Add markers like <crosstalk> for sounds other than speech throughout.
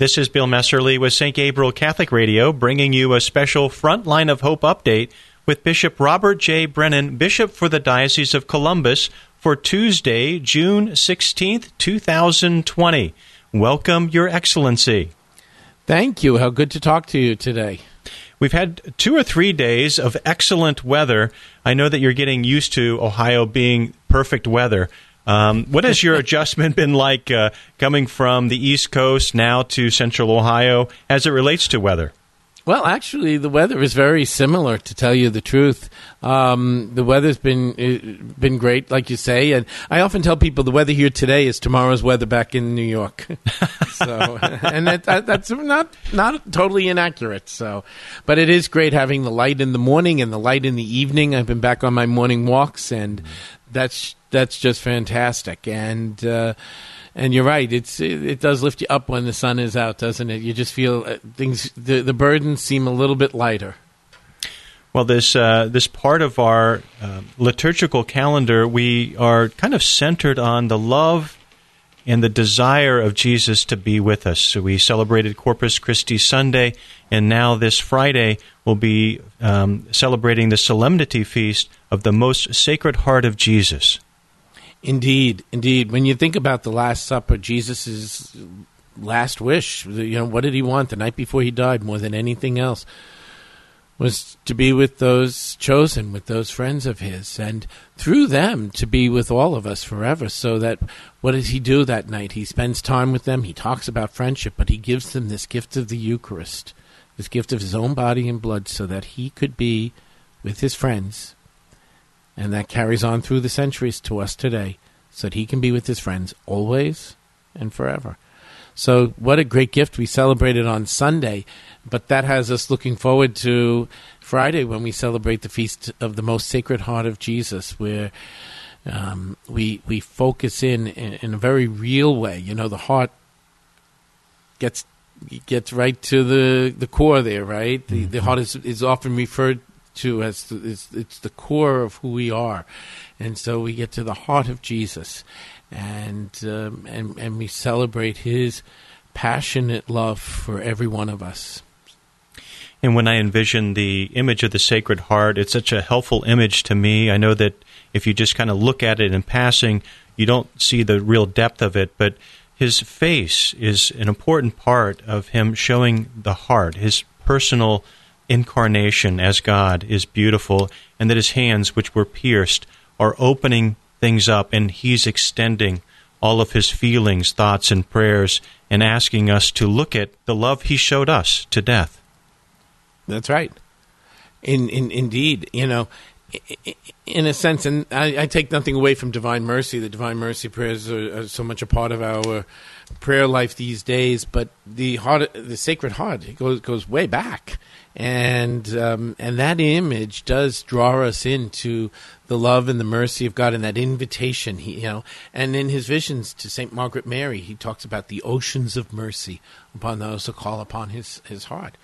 This is Bill Messerly with St. Gabriel Catholic Radio, bringing you a special Frontline of Hope update with Bishop Robert J. Brennan, Bishop for the Diocese of Columbus, for Tuesday, June 16th, 2020. Welcome, Your Excellency. Thank you. How good to talk to you today. We've had two or three days of excellent weather. I know that you're getting used to Ohio being perfect weather. Um, what has your <laughs> adjustment been like uh, coming from the East Coast now to Central Ohio as it relates to weather? Well, actually, the weather is very similar. To tell you the truth, um, the weather's been been great, like you say. And I often tell people the weather here today is tomorrow's weather back in New York. <laughs> so, and that, that, that's not not totally inaccurate. So, but it is great having the light in the morning and the light in the evening. I've been back on my morning walks, and that's that's just fantastic. And uh, and you're right. It's it, does lift you up when the sun is out, doesn't it? You just feel uh, things. The the burdens seem a little bit lighter. Well, this uh, this part of our uh, liturgical calendar, we are kind of centered on the love and the desire of Jesus to be with us. So we celebrated Corpus Christi Sunday, and now this Friday we'll be um, celebrating the Solemnity Feast of the Most Sacred Heart of Jesus. Indeed, indeed. When you think about the Last Supper, Jesus' last wish, you know, what did he want the night before he died more than anything else? Was to be with those chosen, with those friends of his, and through them to be with all of us forever. So that what does he do that night? He spends time with them, he talks about friendship, but he gives them this gift of the Eucharist, this gift of his own body and blood, so that he could be with his friends and that carries on through the centuries to us today, so that he can be with his friends always and forever. So, what a great gift we celebrated on Sunday, but that has us looking forward to Friday when we celebrate the feast of the most sacred heart of Jesus, where um, we we focus in, in, in a very real way. You know, the heart gets gets right to the the core there, right? The mm-hmm. the heart is is often referred to as the, it's, it's the core of who we are, and so we get to the heart of Jesus, and um, and and we celebrate His passionate love for every one of us. And when I envision the image of the Sacred Heart, it's such a helpful image to me. I know that if you just kind of look at it in passing, you don't see the real depth of it, but his face is an important part of him showing the heart, his personal incarnation as God is beautiful, and that his hands, which were pierced, are opening things up, and he's extending all of his feelings, thoughts, and prayers, and asking us to look at the love he showed us to death. That's right. In, in indeed, you know, in a sense, and I, I, take nothing away from Divine Mercy. The Divine Mercy prayers are, are, so much a part of our prayer life these days. But the heart, the Sacred Heart, goes goes way back and um, and that image does draw us into the love and the mercy of God and that invitation he you know. And in his visions to Saint Margaret Mary he talks about the oceans of mercy upon those who call upon his his heart.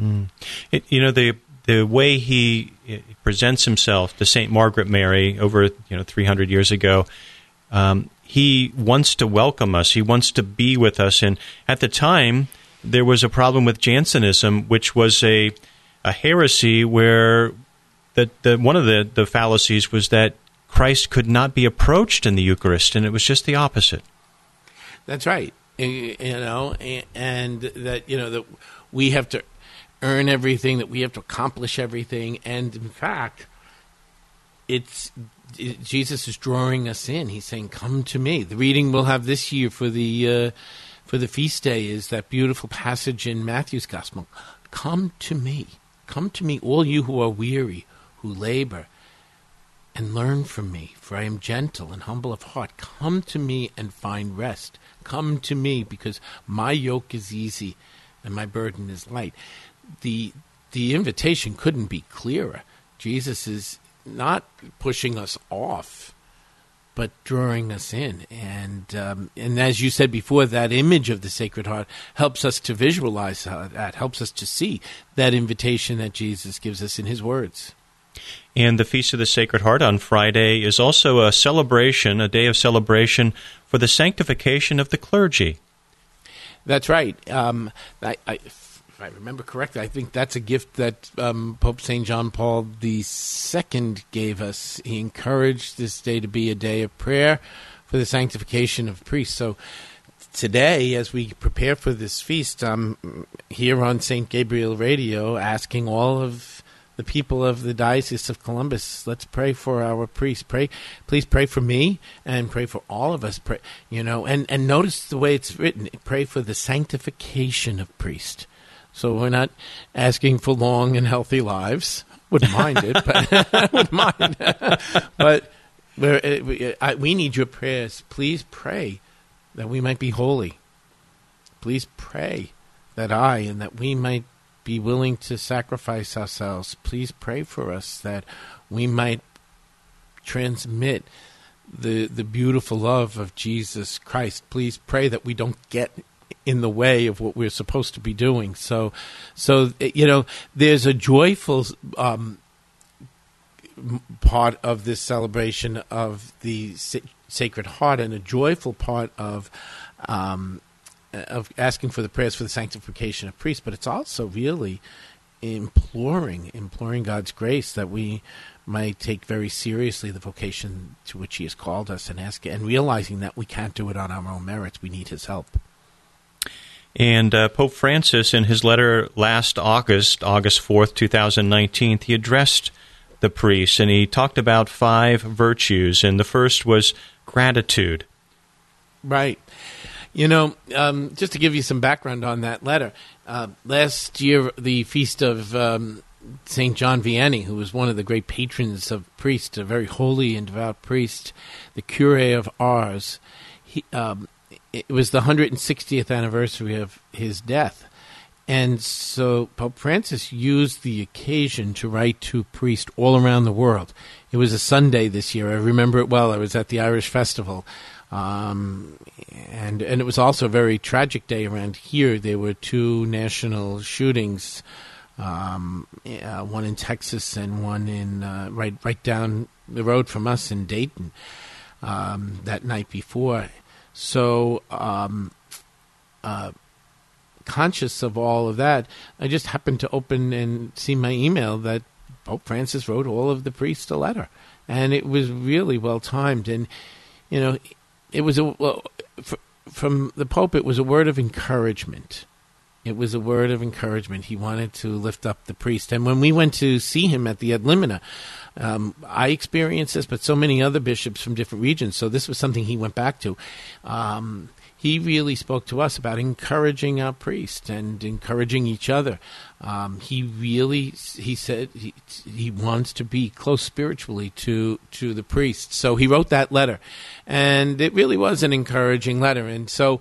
Mm. it, you know the the way he presents himself to Saint Margaret Mary over you know 300 years ago um, he wants to welcome us. He wants to be with us. And at the time there was a problem with Jansenism, which was a a heresy where the, the one of the, the fallacies was that Christ could not be approached in the Eucharist, and it was just the opposite. That's right. You know, and that you know that we have to earn everything, that we have to accomplish everything, and in fact, it's it, Jesus is drawing us in. He's saying, "Come to me." The reading we'll have this year for the. Uh, for the feast day is that beautiful passage in Matthew's Gospel Come to me. Come to me, all you who are weary, who labor, and learn from me, for I am gentle and humble of heart. Come to me and find rest. Come to me, because my yoke is easy and my burden is light. The, the invitation couldn't be clearer. Jesus is not pushing us off but drawing us in. And um, and as you said before, that image of the Sacred Heart helps us to visualize that, helps us to see that invitation that Jesus gives us in His words. And the Feast of the Sacred Heart on Friday is also a celebration, a day of celebration for the sanctification of the clergy. That's right. Um, I, I, if I remember correctly, I think that's a gift that um, Pope St. John Paul II gave us. He encouraged this day to be a day of prayer for the sanctification of priests. So today, as we prepare for this feast, I'm here on St. Gabriel Radio asking all of the people of the Diocese of Columbus, let's pray for our priests. Pray, please pray for me and pray for all of us. Pray, you know, and, and notice the way it's written. Pray for the sanctification of priests. So we're not asking for long and healthy lives. Wouldn't mind it, but <laughs> wouldn't mind. <laughs> but uh, we, uh, I, we need your prayers. Please pray that we might be holy. Please pray that I and that we might be willing to sacrifice ourselves. Please pray for us that we might transmit the the beautiful love of Jesus Christ. Please pray that we don't get in the way of what we're supposed to be doing. So, so you know, there's a joyful um, part of this celebration of the Sacred Heart, and a joyful part of um, of asking for the prayers for the sanctification of priests, but it's also really imploring, imploring God's grace that we might take very seriously the vocation to which He has called us, and ask, and realizing that we can't do it on our own merits, we need His help. And uh, Pope Francis, in his letter last August, August fourth, two thousand nineteen, he addressed the priests and he talked about five virtues, and the first was gratitude. Right. You know, um, just to give you some background on that letter, uh, last year, the feast of um, St. John Vianney, who was one of the great patrons of priests, a very holy and devout priest, the cure of Ars, he, um, it was the 160th anniversary of his death. And so Pope Francis used the occasion to write to priests all around the world. It was a Sunday this year. I remember it well. I was at the Irish Festival. Um, and and it was also a very tragic day around here. There were two national shootings, um, uh, one in Texas and one in uh, right right down the road from us in Dayton um, that night before. So, um, uh, conscious of all of that, I just happened to open and see my email that Pope Francis wrote all of the priests a letter, and it was really well timed. And you know, it was a well, from the Pope. It was a word of encouragement. It was a word of encouragement. He wanted to lift up the priest. And when we went to see him at the Ad Limina, um, I experienced this, but so many other bishops from different regions. So this was something he went back to. Um, he really spoke to us about encouraging our priest and encouraging each other. Um, he really, he said, he, he wants to be close spiritually to to the priest. So he wrote that letter, and it really was an encouraging letter. And so,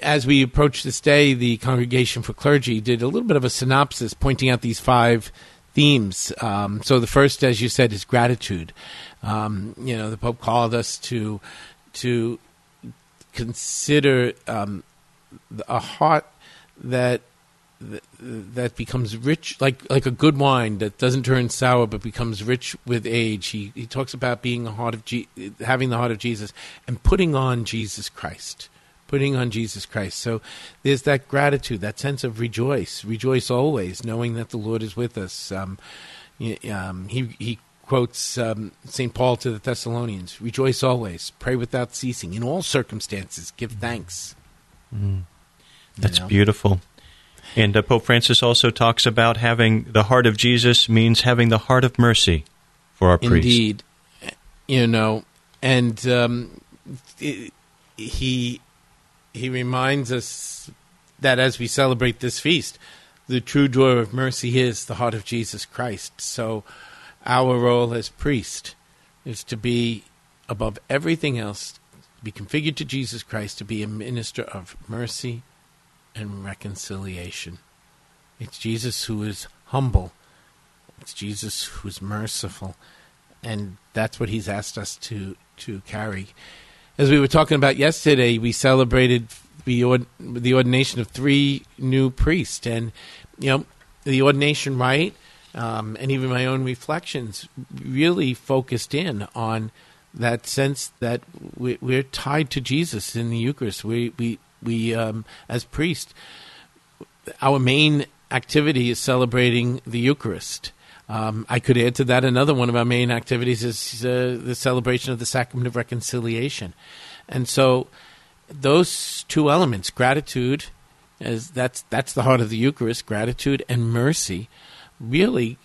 as we approach this day, the Congregation for Clergy did a little bit of a synopsis, pointing out these five themes. Um, so the first, as you said, is gratitude. Um, you know, the Pope called us to to consider um, a heart that that becomes rich like like a good wine that doesn't turn sour but becomes rich with age. He he talks about being a heart of Je- having the heart of Jesus and putting on Jesus Christ putting on Jesus Christ. So there's that gratitude that sense of rejoice rejoice always knowing that the Lord is with us. Um, um, he he quotes um, St. Paul to the Thessalonians Rejoice always, pray without ceasing, in all circumstances, give thanks. Mm. That's you know? beautiful. And uh, Pope Francis also talks about having the heart of Jesus means having the heart of mercy for our priests. Indeed. You know, and um, it, he he reminds us that as we celebrate this feast, the true door of mercy is the heart of Jesus Christ. So our role as priest is to be above everything else, be configured to Jesus Christ, to be a minister of mercy and reconciliation. It's Jesus who is humble. It's Jesus who is merciful. And that's what he's asked us to, to carry. As we were talking about yesterday, we celebrated the, ord- the ordination of three new priests. And, you know, the ordination rite um, and even my own reflections really focused in on that sense that we, are tied to Jesus in the Eucharist. We we we um, as priests, our main activity is celebrating the Eucharist. Um, I could add to that another one of our main activities is uh, the celebration of the sacrament of reconciliation, and so those two elements, gratitude, as that's that's the heart of the Eucharist, gratitude and mercy, really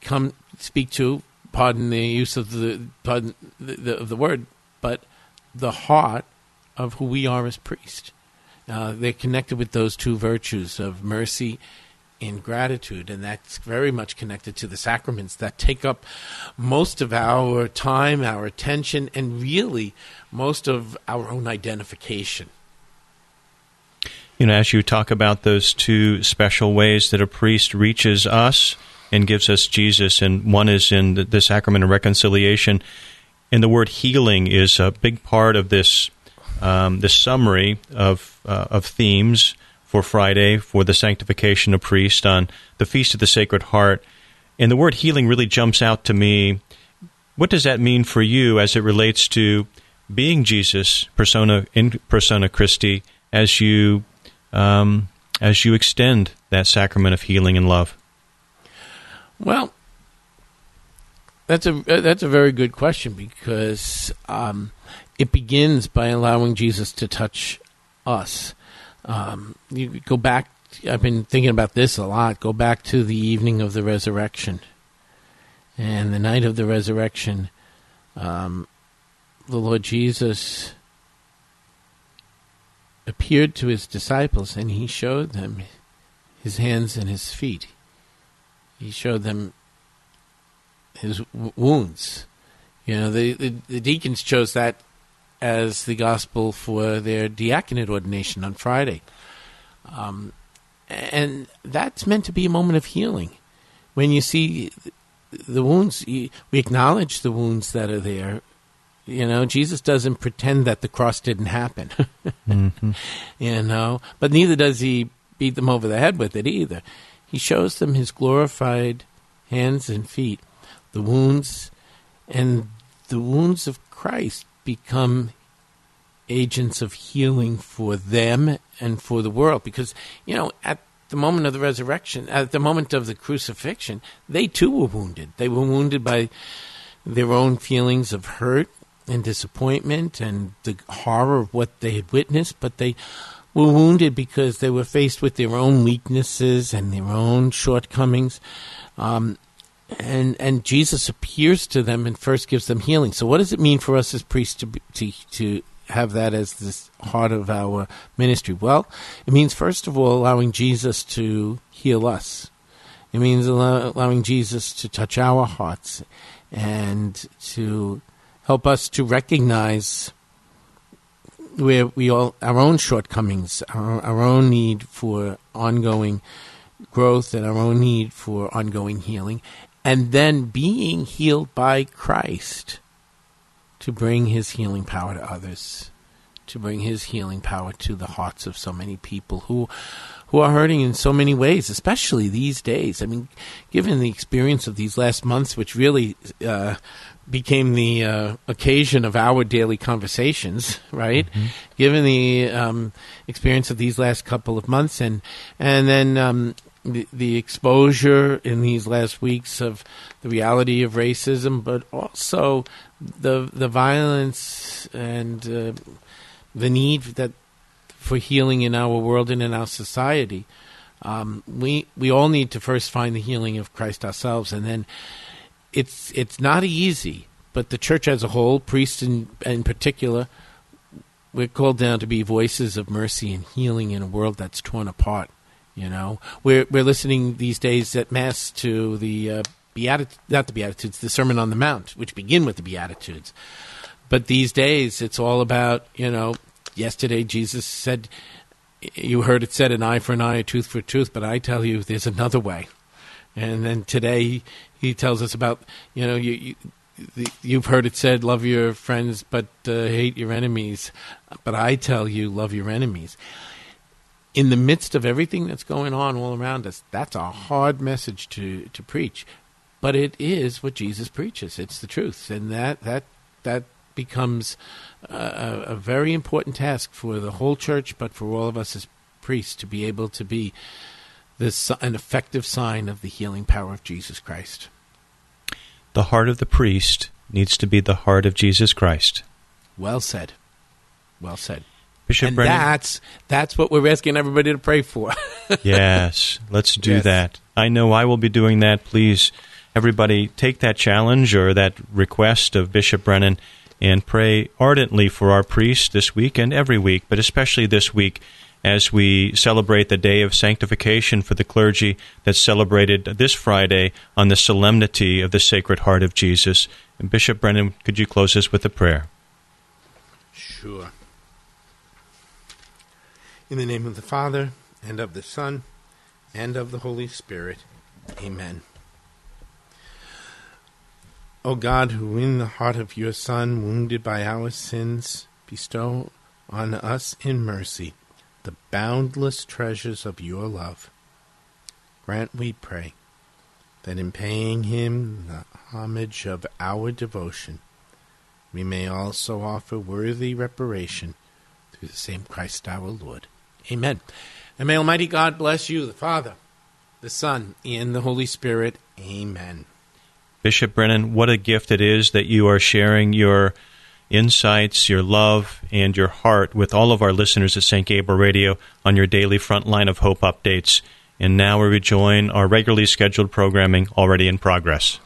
come speak to. Pardon the use of the pardon the, the, of the word, but the heart of who we are as priests. Uh, they're connected with those two virtues of mercy and gratitude, and that's very much connected to the sacraments that take up most of our time, our attention, and really most of our own identification. You know, as you talk about those two special ways that a priest reaches us and gives us Jesus, and one is in the, the sacrament of reconciliation, and the word healing is a big part of this um, this summary of uh, of themes for Friday for the sanctification of priest on the feast of the Sacred Heart, and the word healing really jumps out to me. What does that mean for you as it relates to being Jesus persona in persona Christi as you um, as you extend that sacrament of healing and love? Well, that's a that's a very good question because um, it begins by allowing Jesus to touch us. Um, you go back. I've been thinking about this a lot. Go back to the evening of the resurrection, and the night of the resurrection. Um, the Lord Jesus appeared to his disciples and he showed them his hands and his feet. He showed them his w- wounds. You know, the, the, the deacons chose that as the gospel for their diaconate ordination on Friday. Um, and that's meant to be a moment of healing. When you see the wounds, we acknowledge the wounds that are there you know, Jesus doesn't pretend that the cross didn't happen. <laughs> mm-hmm. You know, but neither does he beat them over the head with it either. He shows them his glorified hands and feet, the wounds, and the wounds of Christ become agents of healing for them and for the world. Because, you know, at the moment of the resurrection, at the moment of the crucifixion, they too were wounded. They were wounded by their own feelings of hurt and disappointment and the horror of what they had witnessed, but they were wounded because they were faced with their own weaknesses and their own shortcomings. Um, and and Jesus appears to them and first gives them healing. So, what does it mean for us as priests to to to have that as the heart of our ministry? Well, it means first of all allowing Jesus to heal us. It means allow, allowing Jesus to touch our hearts and to help us to recognize where we all our own shortcomings, our, our own need for ongoing growth, and our own need for ongoing healing, and then being healed by Christ to bring His healing power to others, to bring His healing power to the hearts of so many people who who are hurting in so many ways, especially these days. I mean, given the experience of these last months, which really uh, became the uh, occasion of our daily conversations, <laughs> right? Mm-hmm. Given the um, experience of these last couple of months, and and then um, the, the exposure in these last weeks of the reality of racism, but also the the violence and uh, the need that for healing in our world and in our society. Um, we we all need to first find the healing of Christ ourselves, and then it's it's not easy, but the church as a whole, priests in in particular, we're called down to be voices of mercy and healing in a world that's torn apart. You know, we're we're listening these days at mass to the uh, beatitudes, not the beatitudes, the Sermon on the Mount, which begin with the beatitudes. But these days, it's all about you know. Yesterday, Jesus said, "You heard it said, an eye for an eye, a tooth for a tooth." But I tell you, there's another way. And then today, he tells us about you know you, you you've heard it said love your friends but uh, hate your enemies but i tell you love your enemies in the midst of everything that's going on all around us that's a hard message to to preach but it is what jesus preaches it's the truth and that that that becomes a, a very important task for the whole church, but for all of us as priests to be able to be this an effective sign of the healing power of Jesus Christ. The heart of the priest needs to be the heart of Jesus Christ. Well said. Well said. Bishop and Brennan. that's that's what we're asking everybody to pray for. <laughs> yes, let's do Yes. that. I know I will be doing that. Please, everybody, take that challenge or that request of Bishop Brennan and pray ardently for our priests this week and every week, but especially this week as we celebrate the day of sanctification for the clergy that's celebrated this Friday on the solemnity of the Sacred Heart of Jesus. And Bishop Brennan, could you close us with a prayer? Sure. In the name of the Father, and of the Son, and of the Holy Spirit. Amen. O God, who in the heart of your Son, wounded by our sins, bestow on us in mercy the boundless treasures of your love, grant, we pray, that in paying him the homage of our devotion, we may also offer worthy reparation through the same Christ our Lord. Amen. And may Almighty God bless you, the Father, the Son, and the Holy Spirit. Amen. Bishop Brennan, what a gift it is that you are sharing your insights, your love, and your heart with all of our listeners at St. Gabriel Radio on your daily Frontline of Hope updates. And now we rejoin our regularly scheduled programming already in progress.